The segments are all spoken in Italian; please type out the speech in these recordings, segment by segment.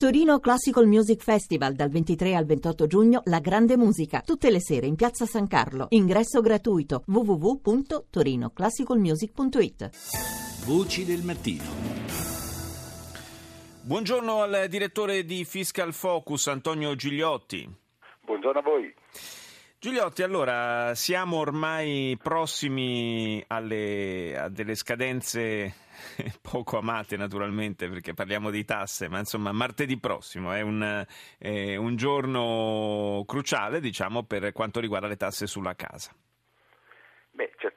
Torino Classical Music Festival dal 23 al 28 giugno La Grande Musica, tutte le sere in Piazza San Carlo. Ingresso gratuito www.torinoclassicalmusic.it. Voci del mattino. Buongiorno al direttore di Fiscal Focus Antonio Gigliotti. Buongiorno a voi. Gigliotti, allora siamo ormai prossimi alle, a delle scadenze poco amate naturalmente perché parliamo di tasse, ma insomma martedì prossimo è un, è un giorno cruciale diciamo per quanto riguarda le tasse sulla casa.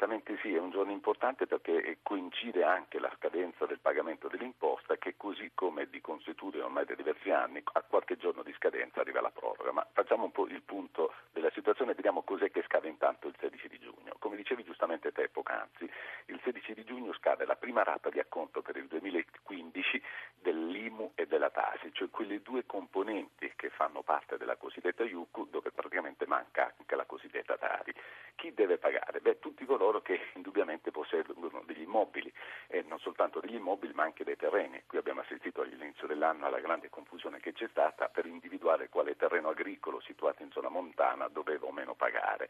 Beh, certamente sì, è un giorno importante perché coincide anche la scadenza del pagamento dell'imposta che così come di consuetudine ormai da diversi anni, a qualche giorno di scadenza arriva la proroga. Ma facciamo un po' il punto della situazione e vediamo cos'è che scade intanto il 16 di giugno. Come dicevi giustamente te poc'anzi, il 16 di giugno scade la prima rata di acconto per il 2015 dell'IMU e della TASI, cioè quelle due componenti che fanno parte della cosiddetta IUCU dove praticamente manca anche la cosiddetta TARI. Chi deve pagare? Beh, tutti coloro che indubbiamente posseggono degli immobili, e non soltanto degli immobili ma anche dei terreni. Qui abbiamo assistito all'inizio dell'anno alla grande confusione che c'è stata per individuare quale terreno agricolo situato in zona montana doveva o meno pagare.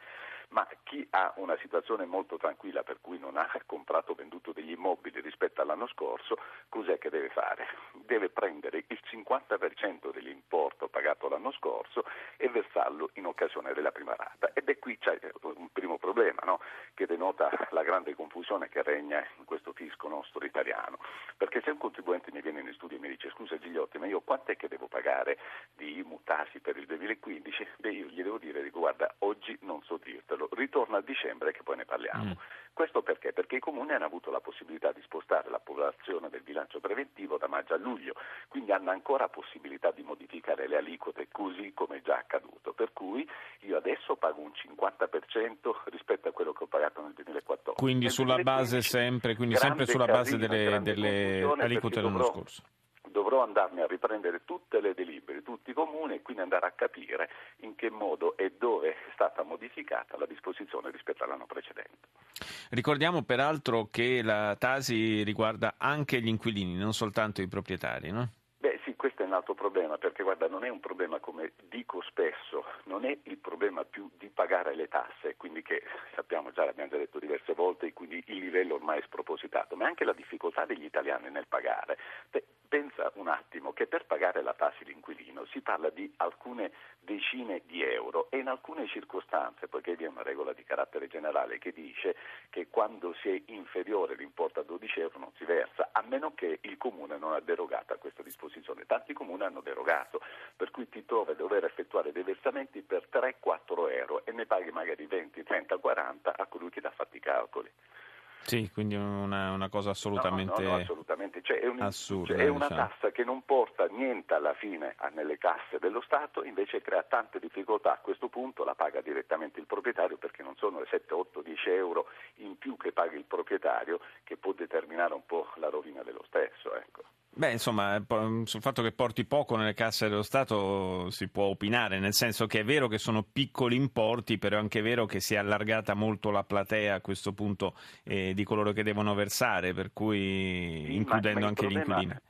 Ma chi ha una situazione molto tranquilla per cui non ha comprato o venduto degli immobili rispetto all'anno scorso, cos'è che deve fare? Deve prendere il 50% dell'importo pagato l'anno scorso e versarlo in occasione della prima rata. Ed è qui c'è un primo problema no? che denota la grande confusione che regna in questo fisco nostro italiano. Perché se un contribuente mi viene in studio e mi dice scusa Gigliotti, ma io quant'è che devo pagare di mutasi per il 2015? Beh, io gli devo dire, dico, guarda, oggi non so dirtelo, ritorno a dicembre che poi ne parliamo. Mm. Questo perché? Perché i comuni hanno avuto la possibilità di spostare l'approvazione del bilancio preventivo da maggio a luglio, quindi hanno ancora possibilità di modificare le aliquote così come è già accaduto. Per cui io adesso pago un 50% rispetto a quello che ho pagato nel 2014. Quindi sulla base sempre, quindi sempre sulla base delle, delle aliquote dell'anno scorso dovrò andarmi a riprendere tutte le delibere, tutti i comuni e quindi andare a capire in che modo e dove è stata modificata la disposizione rispetto all'anno precedente. Ricordiamo peraltro che la Tasi riguarda anche gli inquilini, non soltanto i proprietari, no? Beh sì, questo è un altro problema, perché guarda, non è un problema come dico spesso, non è il problema più di pagare le tasse, quindi che sappiamo già, l'abbiamo già detto diverse volte, quindi il livello ormai è spropositato, ma anche la difficoltà degli italiani nel pagare. Pensa un attimo che per pagare la tassa d'inquilino si parla di alcune decine di euro e in alcune circostanze, poiché vi è una regola di carattere generale che dice che quando si è inferiore l'importo a 12 euro non si versa, a meno che il comune non ha derogato a questa disposizione. Tanti comuni hanno derogato, per cui ti trovi a dover effettuare dei versamenti per 3-4 euro e ne paghi magari 20, 30, 40 a colui che ti ha fatto i calcoli. Sì, quindi una, una cosa assolutamente, no, no, no, assolutamente. Assurda. Cioè, è una diciamo. tassa che non porta niente alla fine nelle casse dello Stato, invece crea tante difficoltà. A questo punto la paga direttamente il proprietario perché non sono le 7, 8, 10 euro in più che paga il proprietario che può determinare un po' la rovina dello stesso. Ecco. Beh, insomma, sul fatto che porti poco nelle casse dello Stato si può opinare, nel senso che è vero che sono piccoli importi, però è anche vero che si è allargata molto la platea a questo punto eh, di coloro che devono versare, per cui sì, includendo ma, ma anche problema, gli inquilini.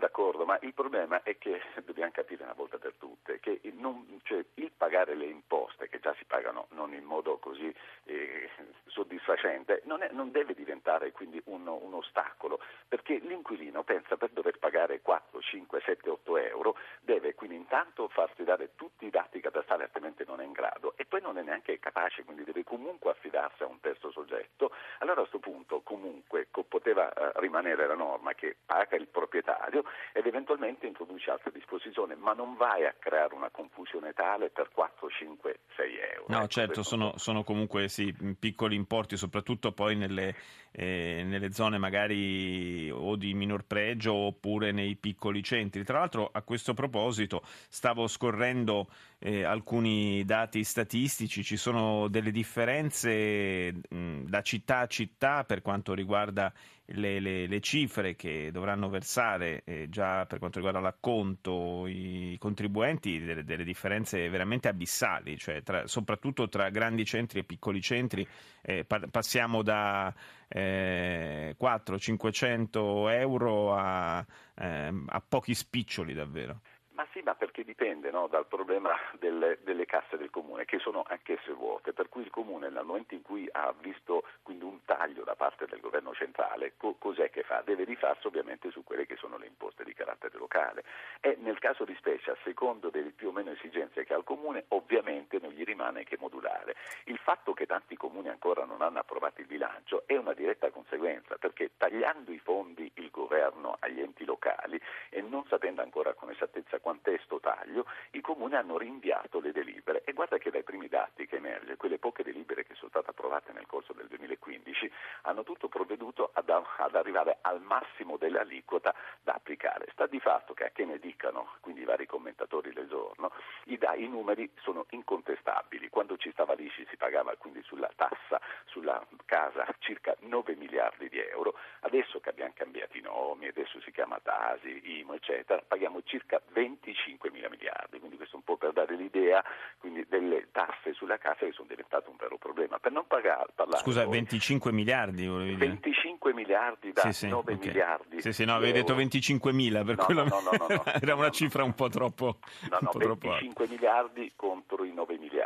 D'accordo, ma il problema è che dobbiamo capire una volta per tutte che non, cioè, il pagare le imposte, che già si pagano non in modo così eh, soddisfacente, non, è, non, deve diventare quindi un, un ostacolo, perché l'inquilino pensa per dover pagare 4, 5, 7, 8 euro, deve quindi intanto farsi dare tutti i dati catastali, altrimenti non è in grado, e poi non è neanche capace, quindi deve comunque affidarsi a un terzo soggetto. Allora a questo punto comunque poteva eh, rimanere la norma che paga il proprietario ed eventualmente introduce altre disposizioni, ma non vai a creare una confusione tale per 4, 5, 6 euro. No, ecco, certo, sono, sono, comunque sì, piccoli importi, soprattutto poi nelle, eh, nelle zone magari o di minor pregio oppure nei piccoli centri. Tra l'altro a questo proposito stavo scorrendo eh, alcuni dati statistici, ci sono delle differenze mh, da città a città per quanto riguarda le, le, le cifre che dovranno versare eh, già per quanto riguarda l'acconto i contribuenti, delle, delle differenze veramente abissali, cioè tra, soprattutto tra grandi centri e piccoli centri. Eh, pa- passiamo da eh, 400-500 euro a, ehm, a pochi spiccioli davvero. Ma sì, ma perché dipende no, dal problema delle, delle, casse del comune, che sono anch'esse vuote, per cui il comune nel momento in cui ha visto quindi un taglio da parte del governo centrale, co- cos'è che fa? Deve rifarsi ovviamente su quelle che sono le imposte di carattere locale e nel caso di specie, a secondo delle più o meno esigenze che ha il comune, ovviamente non gli rimane che modulare. Il fatto che tanti comuni ancora non hanno approvato il bilancio è una diretta conseguenza, perché tagliando i fondi il governo agli enti locali e non sapendo ancora con esattezza quant'è sto taglio, i comuni hanno rinviato le delibere e guarda che dai primi dati che emerge, quelle poche delibere che sono state approvate nel corso del 2015 hanno tutto provveduto ad, ad arrivare al massimo dell'aliquota da applicare. Sta di fatto che a che ne dicano, quindi i vari commentatori l'esorno, i, i numeri sono incontestabili. Quando ci stava l'ICI si pagava quindi sulla tassa, sulla casa, circa 9 miliardi di euro, adesso che abbiamo cambiato i nomi, adesso si chiama Tasi, IMO, eccetera, paghiamo circa 20 25 mila miliardi, quindi questo un po' per dare l'idea quindi, delle tasse sulla casa che sono diventate un vero problema. Per non pagare, parlare Scusa, poi, 25 miliardi volevi dire? 25 miliardi da sì, sì, 9 okay. miliardi. Sì, sì, no, avevi detto 25 mila, per no, quello no, no, era una cifra un po' troppo No, no, 25 miliardi contro i 9 miliardi,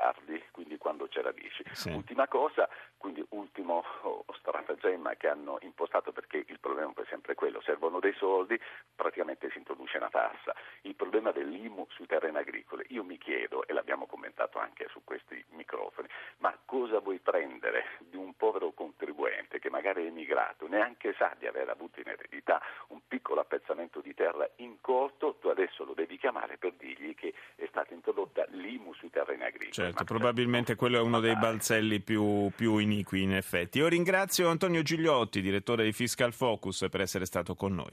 c'era l'ICI. Ultima cosa, quindi ultimo oh, stratagemma che hanno impostato perché il problema è sempre quello, servono dei soldi, praticamente si introduce una tassa. Il problema dell'IMU sui terreni agricoli, io mi chiedo, e l'abbiamo commentato anche su questi microfoni, ma cosa vuoi prendere di un povero contribuente che emigrato, neanche sa di aver avuto in eredità un piccolo appezzamento di terra incolto, tu adesso lo devi chiamare per dirgli che è stata introdotta l'IMU sui terreni agricoli. Certo, ma probabilmente quello è uno dei balzelli più, più iniqui in effetti. Io ringrazio Antonio Gigliotti, direttore di Fiscal Focus, per essere stato con noi.